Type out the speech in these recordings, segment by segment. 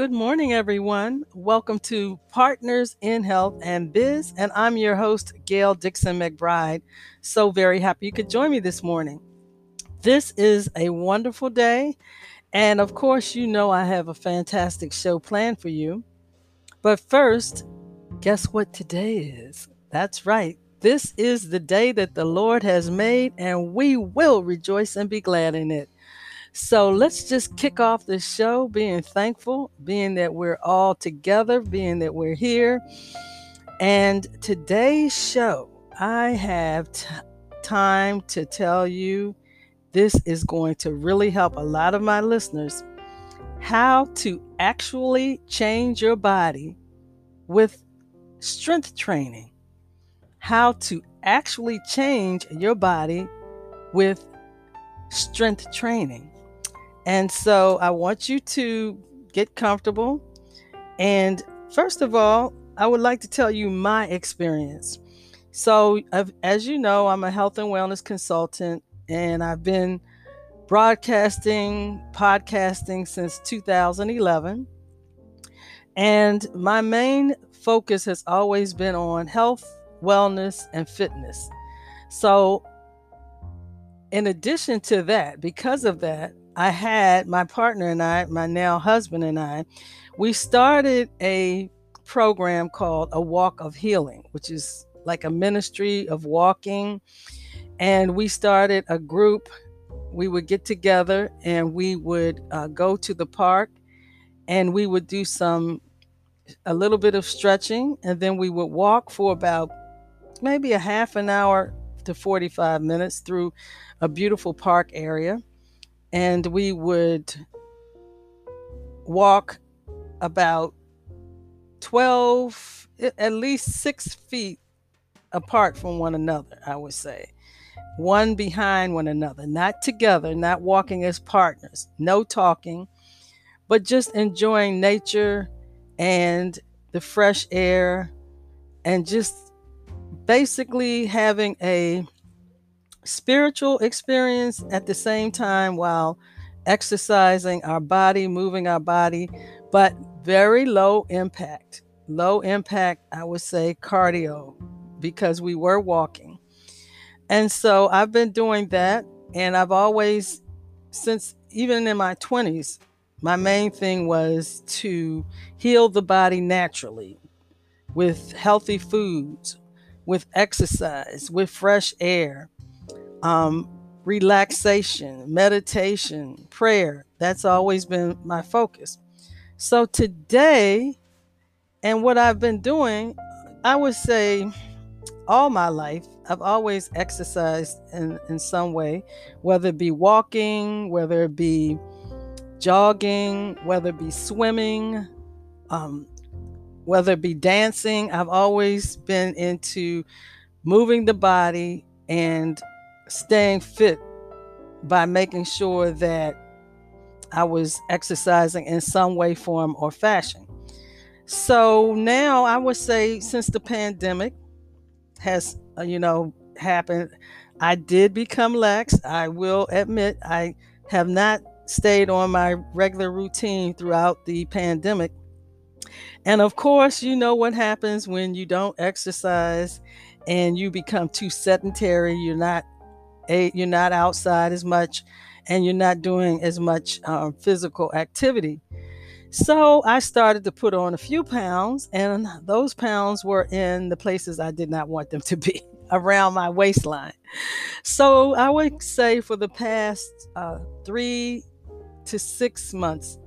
Good morning, everyone. Welcome to Partners in Health and Biz, and I'm your host, Gail Dixon McBride. So very happy you could join me this morning. This is a wonderful day, and of course, you know I have a fantastic show planned for you. But first, guess what today is? That's right. This is the day that the Lord has made, and we will rejoice and be glad in it. So let's just kick off the show being thankful, being that we're all together, being that we're here. And today's show, I have t- time to tell you this is going to really help a lot of my listeners how to actually change your body with strength training. How to actually change your body with strength training. And so I want you to get comfortable. And first of all, I would like to tell you my experience. So, as you know, I'm a health and wellness consultant, and I've been broadcasting, podcasting since 2011. And my main focus has always been on health, wellness, and fitness. So, in addition to that, because of that, I had my partner and I, my now husband and I, we started a program called A Walk of Healing, which is like a ministry of walking. And we started a group. We would get together and we would uh, go to the park and we would do some, a little bit of stretching. And then we would walk for about maybe a half an hour to 45 minutes through a beautiful park area and we would walk about 12 at least six feet apart from one another i would say. One behind one another not together not walking as partners no talking but just enjoying nature and the fresh air and just basically having a spiritual experience at the same time while exercising our body, moving our body, but very low impact. Low impact, I would say cardio, because we were walking. And so I've been doing that. And I've always, since even in my 20s, my main thing was to heal the body naturally with healthy foods, with exercise, with fresh air, um, relaxation, meditation, prayer. That's always been my focus. So today, and what I've been doing, I would say all my life, I've always exercised in, in some way, whether it be walking, whether it be jogging, whether it be swimming, um, whether it be dancing. I've always been into moving the body and staying fit by making sure that I was exercising in some way, form, or fashion. So now I would say, since the pandemic has, uh, you know, happened, I did become lax. I will admit I have not stayed on my regular routine throughout the pandemic. And of course, you know what happens when you don't exercise and you become too sedentary. You're not you're not outside as much and you're not doing as much um, physical activity. So I started to put on a few pounds, and those pounds were in the places I did not want them to be around my waistline. So I would say for the past uh, three to six months,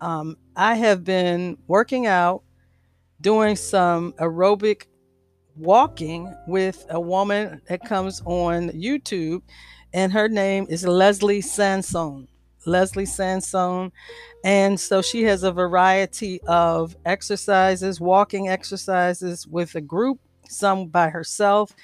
um, I have been working out, doing some aerobic walking with a woman that comes on YouTube, and her name is Leslie Sansone. Leslie Sansone. And so she has a variety of exercises, walking exercises with a group, some by herself.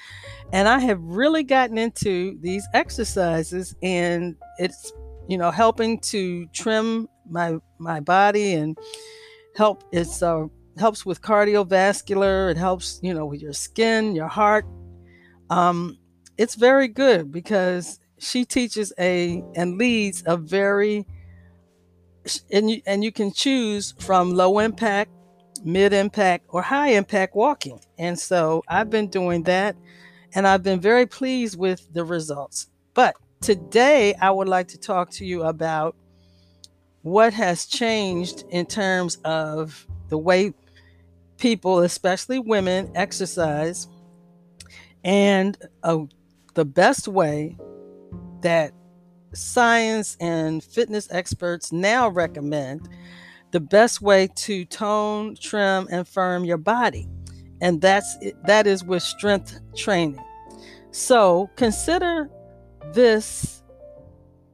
And I have really gotten into these exercises, and it's you know helping to trim my my body and help it's uh, helps with cardiovascular. It helps, you know, with your skin, your heart. Um, it's very good because she teaches a and leads a very and you and you can choose from low impact, mid impact, or high impact walking. And so I've been doing that, and I've been very pleased with the results. But today I would like to talk to you about what has changed in terms of the way people, especially women, exercise, and uh, the best way that science and fitness experts now recommend the best way to tone, trim, and firm your body. And that's that is with strength training. So consider this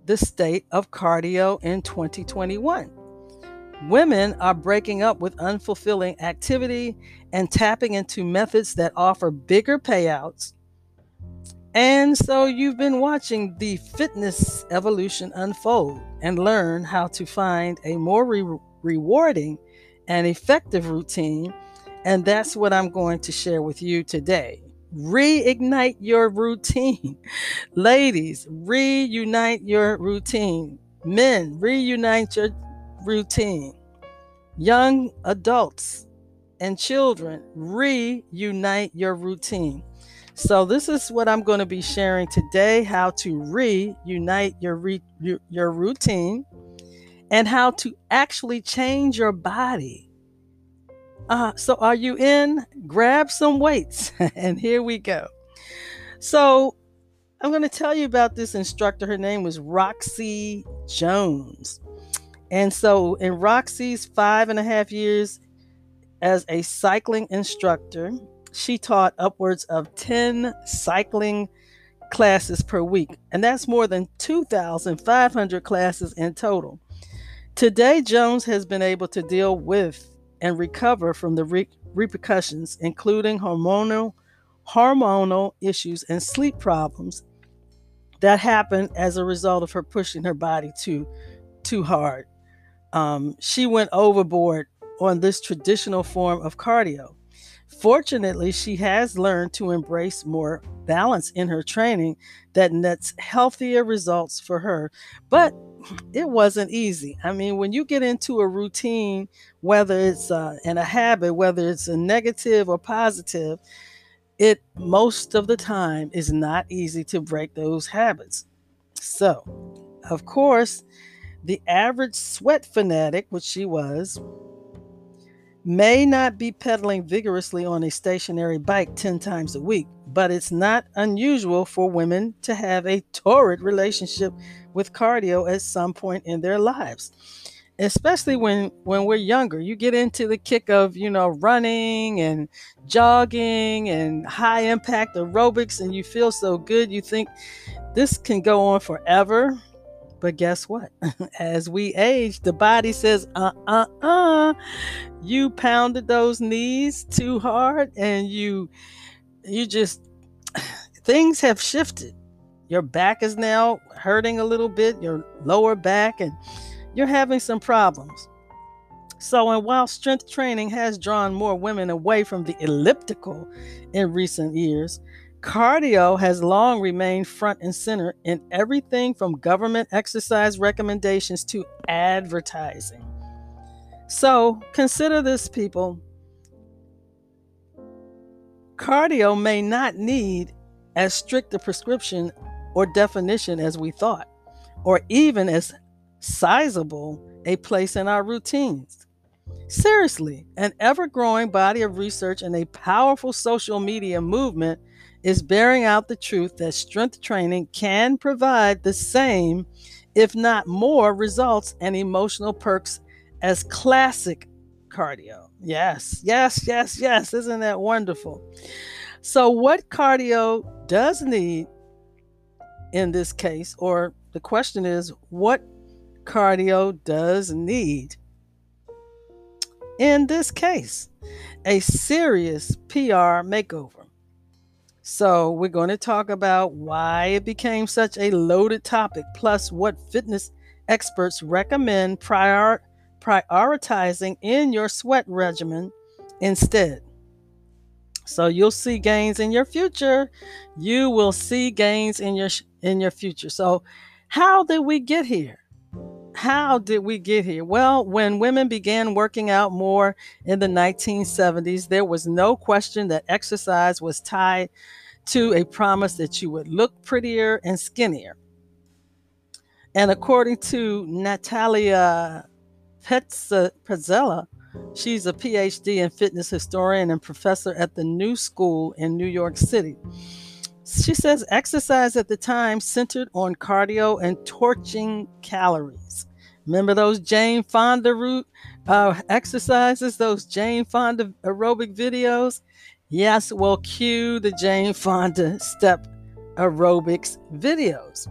the state of cardio in 2021. Women are breaking up with unfulfilling activity and tapping into methods that offer bigger payouts. And so you've been watching the fitness evolution unfold and learn how to find a more re- rewarding and effective routine. And that's what I'm going to share with you today reignite your routine. Ladies, reunite your routine. Men, reunite your routine. Young adults and children, reunite your routine. So this is what I'm going to be sharing today how to reunite your re- your routine and how to actually change your body uh, so, are you in? Grab some weights, and here we go. So, I'm going to tell you about this instructor. Her name was Roxy Jones. And so, in Roxy's five and a half years as a cycling instructor, she taught upwards of 10 cycling classes per week. And that's more than 2,500 classes in total. Today, Jones has been able to deal with and recover from the re- repercussions, including hormonal, hormonal issues and sleep problems that happened as a result of her pushing her body too, too hard. Um, she went overboard on this traditional form of cardio. Fortunately, she has learned to embrace more balance in her training that nets healthier results for her. But it wasn't easy. I mean, when you get into a routine, whether it's uh, in a habit, whether it's a negative or positive, it most of the time is not easy to break those habits. So, of course, the average sweat fanatic, which she was, may not be pedaling vigorously on a stationary bike 10 times a week, but it's not unusual for women to have a torrid relationship with cardio at some point in their lives especially when when we're younger. You get into the kick of you know running and jogging and high impact aerobics and you feel so good you think this can go on forever but guess what? As we age the body says uh uh uh you pounded those knees too hard and you you just things have shifted. Your back is now hurting a little bit your lower back and you're having some problems. So, and while strength training has drawn more women away from the elliptical in recent years, cardio has long remained front and center in everything from government exercise recommendations to advertising. So, consider this, people. Cardio may not need as strict a prescription or definition as we thought, or even as sizable a place in our routines. Seriously, an ever growing body of research and a powerful social media movement is bearing out the truth that strength training can provide the same, if not more, results and emotional perks as classic cardio. Yes, yes, yes, yes. Isn't that wonderful? So, what cardio does need in this case, or the question is, what cardio does need. In this case, a serious PR makeover. So, we're going to talk about why it became such a loaded topic, plus what fitness experts recommend prior, prioritizing in your sweat regimen instead. So you'll see gains in your future. You will see gains in your in your future. So how did we get here? How did we get here? Well, when women began working out more in the 1970s, there was no question that exercise was tied to a promise that you would look prettier and skinnier. And according to Natalia Petrzela, she's a PhD in fitness historian and professor at the New School in New York City. She says exercise at the time centered on cardio and torching calories. Remember those Jane Fonda root uh, exercises, those Jane Fonda aerobic videos? Yes, well, cue the Jane Fonda step aerobics videos.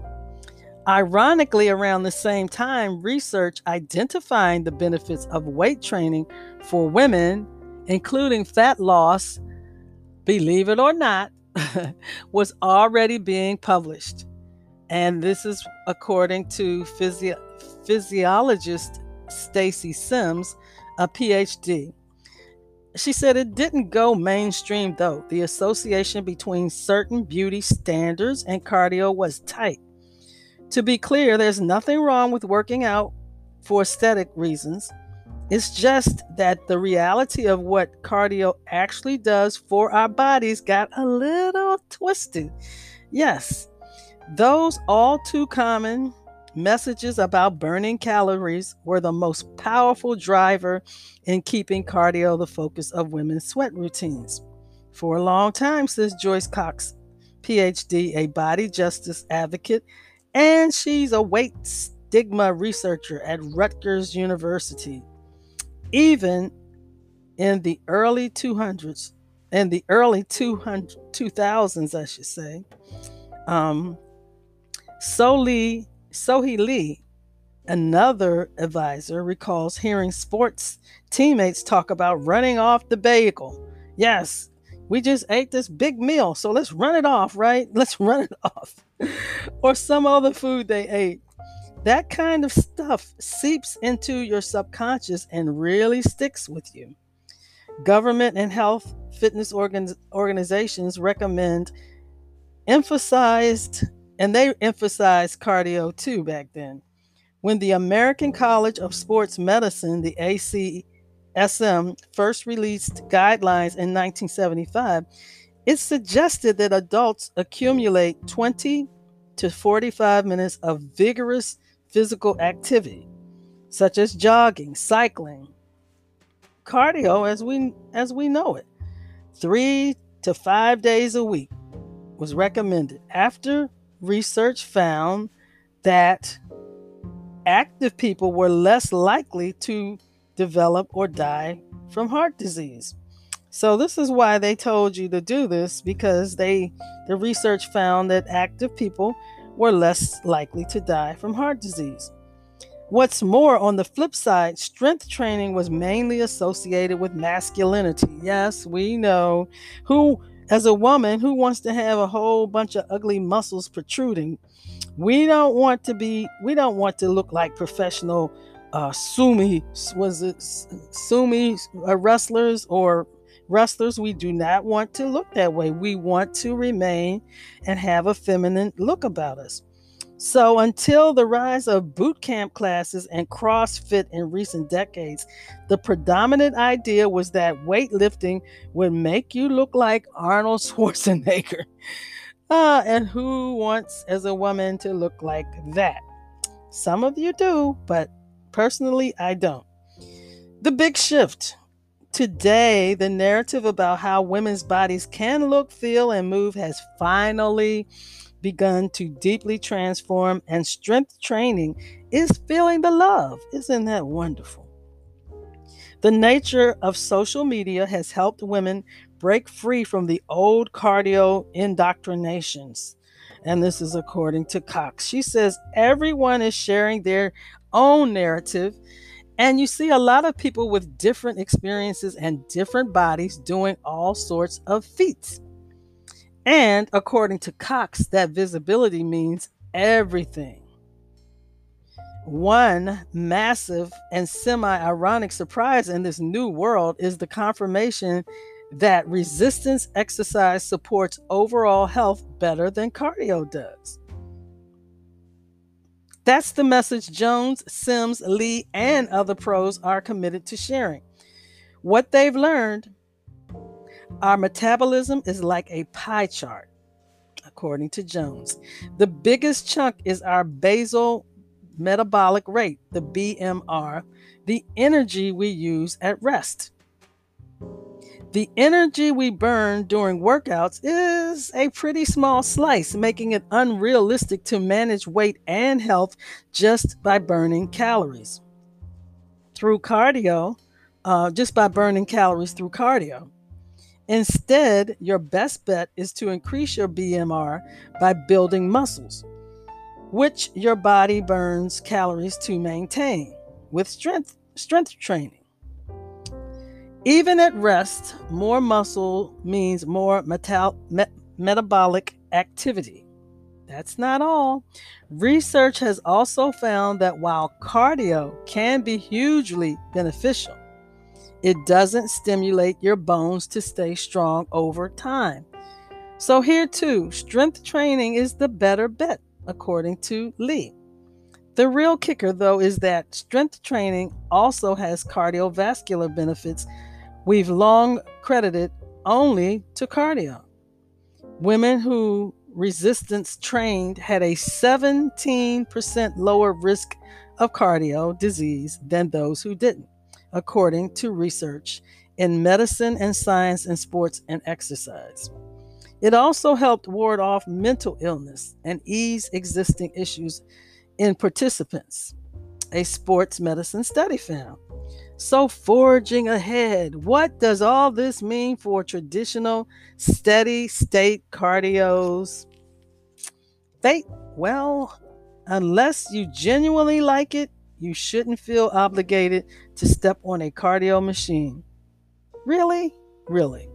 Ironically, around the same time, research identifying the benefits of weight training for women, including fat loss, believe it or not, was already being published. And this is according to physio- physiologist Stacy Sims, a PhD. She said it didn't go mainstream though. The association between certain beauty standards and cardio was tight. To be clear, there's nothing wrong with working out for aesthetic reasons. It's just that the reality of what cardio actually does for our bodies got a little twisted. Yes, those all too common messages about burning calories were the most powerful driver in keeping cardio the focus of women's sweat routines. For a long time, says Joyce Cox, PhD, a body justice advocate, and she's a weight stigma researcher at Rutgers University even in the early 200s, in the early 200, 2000s, I should say, um, Sohee Lee, another advisor, recalls hearing sports teammates talk about running off the bagel. Yes, we just ate this big meal, so let's run it off, right? Let's run it off. or some other food they ate that kind of stuff seeps into your subconscious and really sticks with you. Government and health fitness organ- organizations recommend emphasized, and they emphasized cardio too back then. When the American mm-hmm. College of Sports Medicine, the ACSM, first released guidelines in 1975, it suggested that adults accumulate 20 to 45 minutes of vigorous physical activity such as jogging, cycling, cardio as we as we know it. 3 to 5 days a week was recommended after research found that active people were less likely to develop or die from heart disease. So this is why they told you to do this because they the research found that active people were less likely to die from heart disease. What's more, on the flip side, strength training was mainly associated with masculinity. Yes, we know who, as a woman, who wants to have a whole bunch of ugly muscles protruding. We don't want to be, we don't want to look like professional uh, sumi, was it sumi uh, wrestlers or wrestlers, we do not want to look that way. We want to remain and have a feminine look about us. So, until the rise of boot camp classes and CrossFit in recent decades, the predominant idea was that weightlifting would make you look like Arnold Schwarzenegger. Uh, and who wants, as a woman, to look like that? Some of you do, but personally, I don't. The big shift Today, the narrative about how women's bodies can look, feel, and move has finally begun to deeply transform, and strength training is feeling the love. Isn't that wonderful? The nature of social media has helped women break free from the old cardio indoctrinations. And this is according to Cox. She says everyone is sharing their own narrative and you see a lot of people with different experiences and different bodies doing all sorts of feats. And according to Cox, that visibility means everything. One massive and semi ironic surprise in this new world is the confirmation that resistance exercise supports overall health better than cardio does. That's the message Jones, Sims, Lee, and other pros are committed to sharing. What they've learned our metabolism is like a pie chart, according to Jones. The biggest chunk is our basal metabolic rate, the BMR, the energy we use at rest. The energy we burn during workouts is a pretty small slice, making it unrealistic to manage weight and health just by burning calories. Through cardio, uh, just by burning calories through cardio. Instead, your best bet is to increase your BMR by building muscles, which your body burns calories to maintain with strength strength training. Even at rest, more muscle means more metal, metabolic activity. That's not all. Research has also found that while cardio can be hugely beneficial, it doesn't stimulate your bones to stay strong over time. So, here too, strength training is the better bet, according to Lee. The real kicker, though, is that strength training also has cardiovascular benefits we've long credited only to cardio. Women who resistance trained had a 17% lower risk of cardio disease than those who didn't according to research in medicine and science and sports and exercise. It also helped ward off mental illness and ease existing issues in participants, a sports medicine study found. So, forging ahead, what does all this mean for traditional steady state cardios? Fate, well, unless you genuinely like it, you shouldn't feel obligated to step on a cardio machine. Really? Really.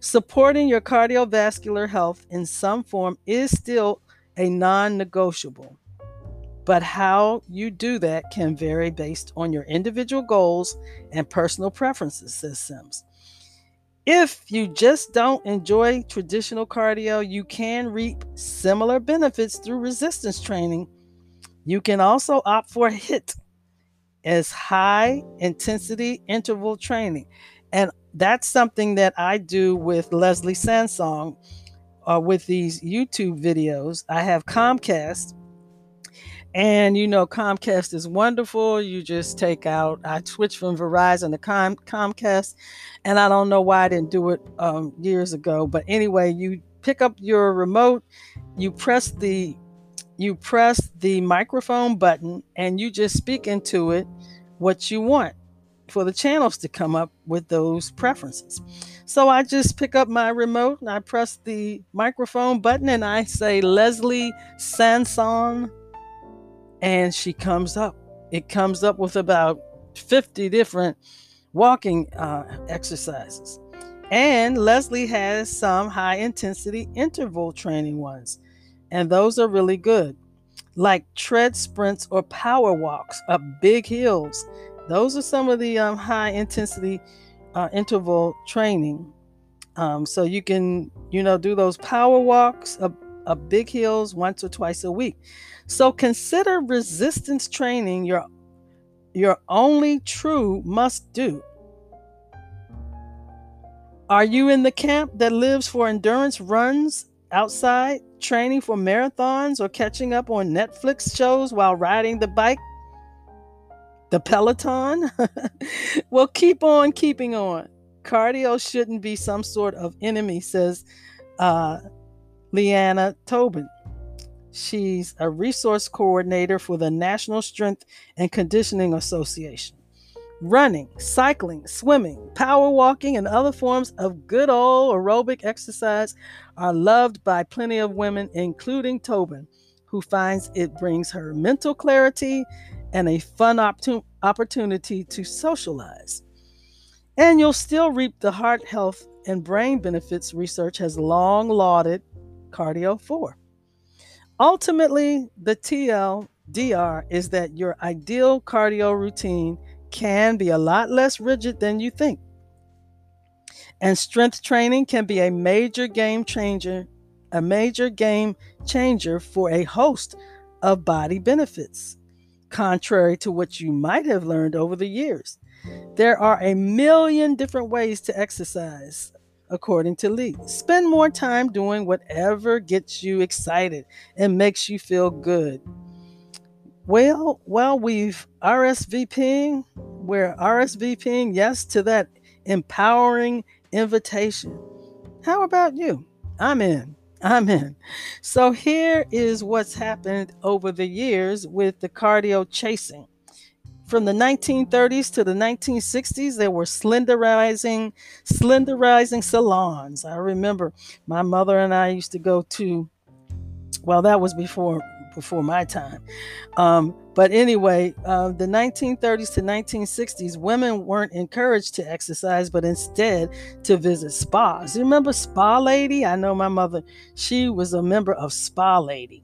Supporting your cardiovascular health in some form is still a non negotiable. But how you do that can vary based on your individual goals and personal preferences, says Sims. If you just don't enjoy traditional cardio, you can reap similar benefits through resistance training you can also opt for HIIT as high intensity interval training. And that's something that I do with Leslie Sansone uh, with these YouTube videos. I have Comcast. And you know, Comcast is wonderful. You just take out, I switched from Verizon to Com- Comcast, and I don't know why I didn't do it um, years ago. But anyway, you pick up your remote, you press the you press the microphone button and you just speak into it what you want for the channels to come up with those preferences. So I just pick up my remote and I press the microphone button and I say Leslie Sansone and she comes up. It comes up with about 50 different walking uh, exercises. And Leslie has some high intensity interval training ones and those are really good. Like tread sprints or power walks up big hills. Those are some of the um, high intensity uh, interval training. Um, so you can, you know, do those power walks up, up big hills once or twice a week. So consider resistance training your your only true must do. Are you in the camp that lives for endurance runs outside training for marathons or catching up on Netflix shows while riding the bike? The Peloton? well, keep on keeping on. Cardio shouldn't be some sort of enemy, says uh, Leanna Tobin. She's a resource coordinator for the National Strength and Conditioning Association running, cycling, swimming, power walking, and other forms of good old aerobic exercise are loved by plenty of women, including Tobin, who finds it brings her mental clarity and a fun opportunity to socialize. And you'll still reap the heart health and brain benefits research has long lauded cardio for. Ultimately, the TLDR is that your ideal cardio routine can be a lot less rigid than you think. And strength training can be a major game changer, a major game changer for a host of body benefits, contrary to what you might have learned over the years. There are a million different ways to exercise, according to Lee. Spend more time doing whatever gets you excited and makes you feel good. Well, well, we've RSVPing, we're RSVPing yes to that empowering invitation. How about you? I'm in. I'm in. So here is what's happened over the years with the cardio chasing. From the 1930s to the 1960s, there were slenderizing, slenderizing salons. I remember my mother and I used to go to, well, that was before before my time. Um, but anyway, uh, the 1930s to 1960s, women weren't encouraged to exercise, but instead to visit spas. You remember Spa Lady? I know my mother, she was a member of Spa Lady.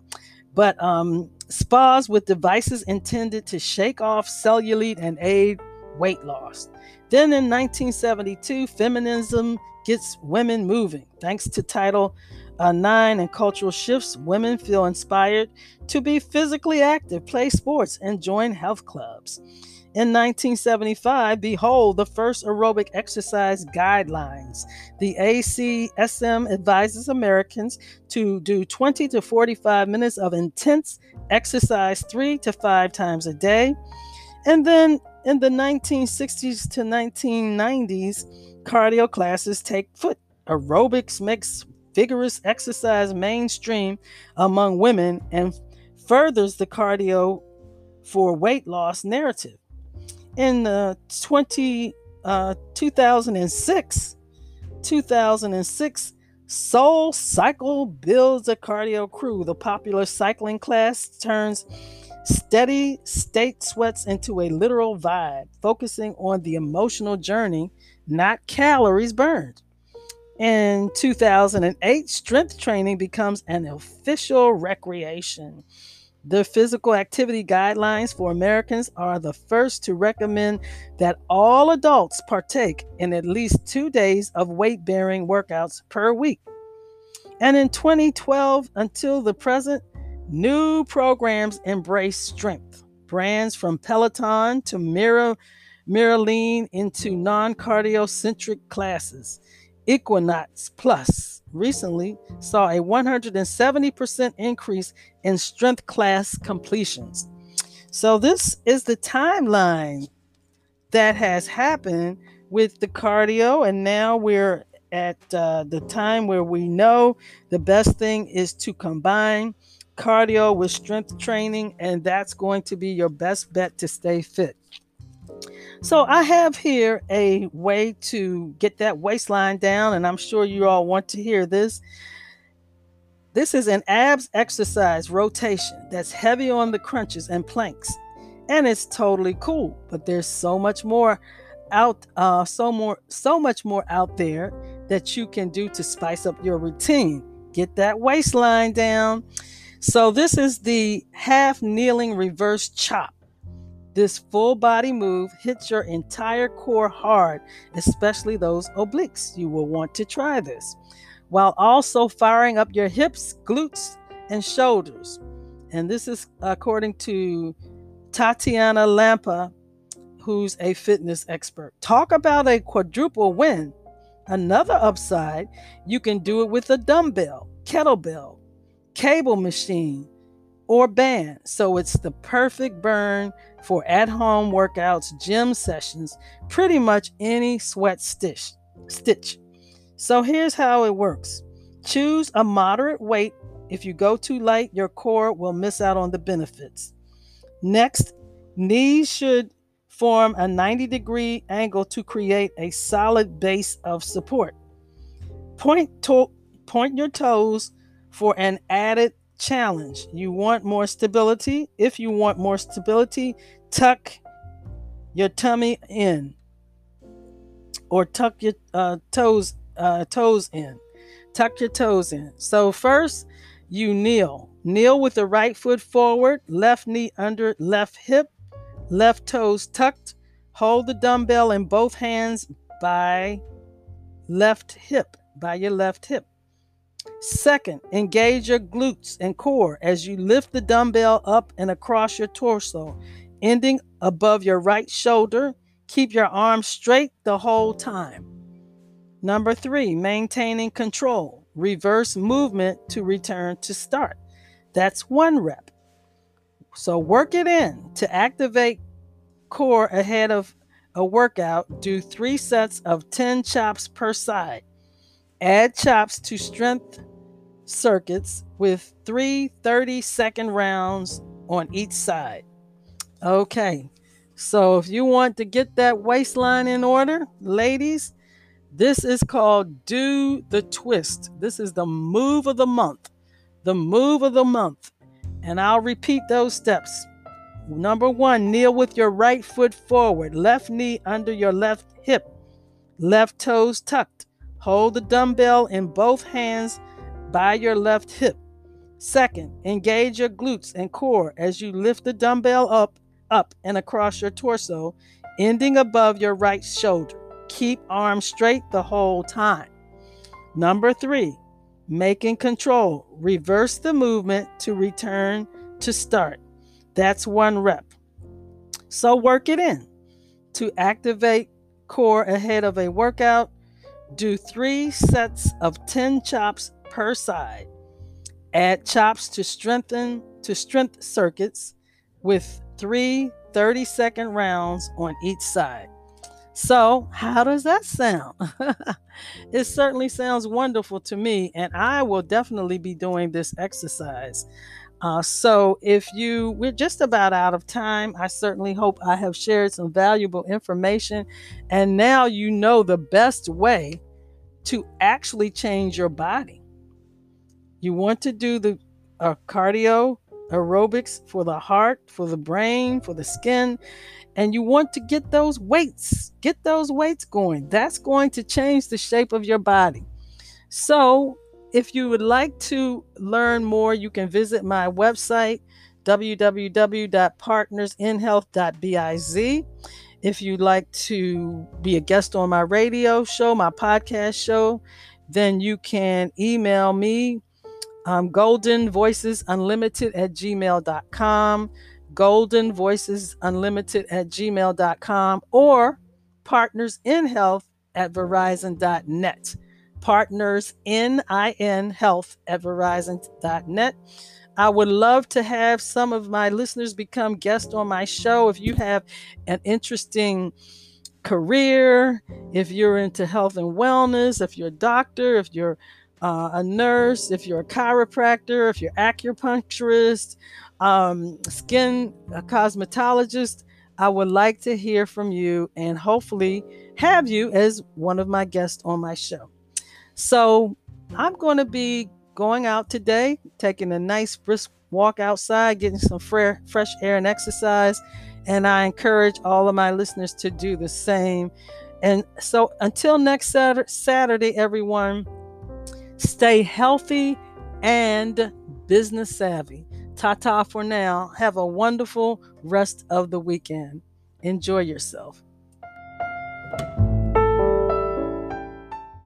But um, spas with devices intended to shake off cellulite and aid weight loss. Then in 1972, feminism gets women moving. Thanks to Title uh, 9 and cultural shifts, women feel inspired to be physically active, play sports, and join health clubs. In 1975, behold the first aerobic exercise guidelines. The ACSM advises Americans to do 20 to 45 minutes of intense exercise three to five times a day. And then in the 1960s to 1990s, cardio classes take foot. Aerobics makes vigorous exercise mainstream among women and furthers the cardio for weight loss narrative. In the 20, uh, 2006, 2006, Soul Cycle builds a cardio crew. The popular cycling class turns steady state sweats into a literal vibe, focusing on the emotional journey, not calories burned. In 2008, strength training becomes an official recreation. The physical activity guidelines for Americans are the first to recommend that all adults partake in at least two days of weight bearing workouts per week. And in 2012 until the present, new programs embrace strength. Brands from Peloton to Mirror, into non cardio centric classes. Equinox Plus recently saw a 170% increase in strength class completions. So, this is the timeline that has happened with the cardio, and now we're at uh, the time where we know the best thing is to combine cardio with strength training, and that's going to be your best bet to stay fit. So I have here a way to get that waistline down, and I'm sure you all want to hear this. This is an abs exercise rotation that's heavy on the crunches and planks, and it's totally cool. But there's so much more out, uh, so more, so much more out there that you can do to spice up your routine. Get that waistline down. So this is the half kneeling reverse chop. This full body move hits your entire core hard, especially those obliques. You will want to try this while also firing up your hips, glutes, and shoulders. And this is according to Tatiana Lampa, who's a fitness expert. Talk about a quadruple win. Another upside, you can do it with a dumbbell, kettlebell, cable machine, or band. So it's the perfect burn for at home workouts, gym sessions, pretty much any sweat stitch. stitch. So here's how it works choose a moderate weight. If you go too light, your core will miss out on the benefits. Next, knees should form a 90 degree angle to create a solid base of support. Point, to- point your toes for an added challenge. You want more stability. If you want more stability, tuck your tummy in or tuck your uh, toes uh, toes in. Tuck your toes in. So first, you kneel. Kneel with the right foot forward, left knee under left hip, left toes tucked. Hold the dumbbell in both hands by left hip, by your left hip. Second, engage your glutes and core as you lift the dumbbell up and across your torso, ending above your right shoulder. Keep your arms straight the whole time. Number three, maintaining control. Reverse movement to return to start. That's one rep. So work it in to activate core ahead of a workout. Do three sets of 10 chops per side. Add chops to strength circuits with three 30 second rounds on each side. Okay, so if you want to get that waistline in order, ladies, this is called Do the Twist. This is the move of the month. The move of the month. And I'll repeat those steps. Number one, kneel with your right foot forward, left knee under your left hip, left toes tucked. Hold the dumbbell in both hands by your left hip. Second, engage your glutes and core as you lift the dumbbell up, up and across your torso, ending above your right shoulder. Keep arms straight the whole time. Number three, making control. Reverse the movement to return to start. That's one rep. So work it in. To activate core ahead of a workout, do three sets of 10 chops per side. Add chops to strengthen to strength circuits with three 30 second rounds on each side. So, how does that sound? it certainly sounds wonderful to me, and I will definitely be doing this exercise. Uh, so, if you, we're just about out of time. I certainly hope I have shared some valuable information, and now you know the best way to actually change your body. You want to do the uh, cardio aerobics for the heart, for the brain, for the skin, and you want to get those weights, get those weights going. That's going to change the shape of your body. So, if you would like to learn more, you can visit my website www.partnersinhealth.biz. If you'd like to be a guest on my radio show, my podcast show, then you can email me um, golden unlimited at gmail.com golden unlimited at gmail.com or partners in health at verizon.net partners in in health at verizon.net i would love to have some of my listeners become guests on my show if you have an interesting career if you're into health and wellness if you're a doctor if you're uh, a nurse, if you're a chiropractor, if you're acupuncturist, um, skin cosmetologist, I would like to hear from you and hopefully have you as one of my guests on my show. So I'm going to be going out today, taking a nice brisk walk outside, getting some fresh air and exercise. And I encourage all of my listeners to do the same. And so until next Saturday, everyone, Stay healthy and business savvy. Ta ta for now. Have a wonderful rest of the weekend. Enjoy yourself.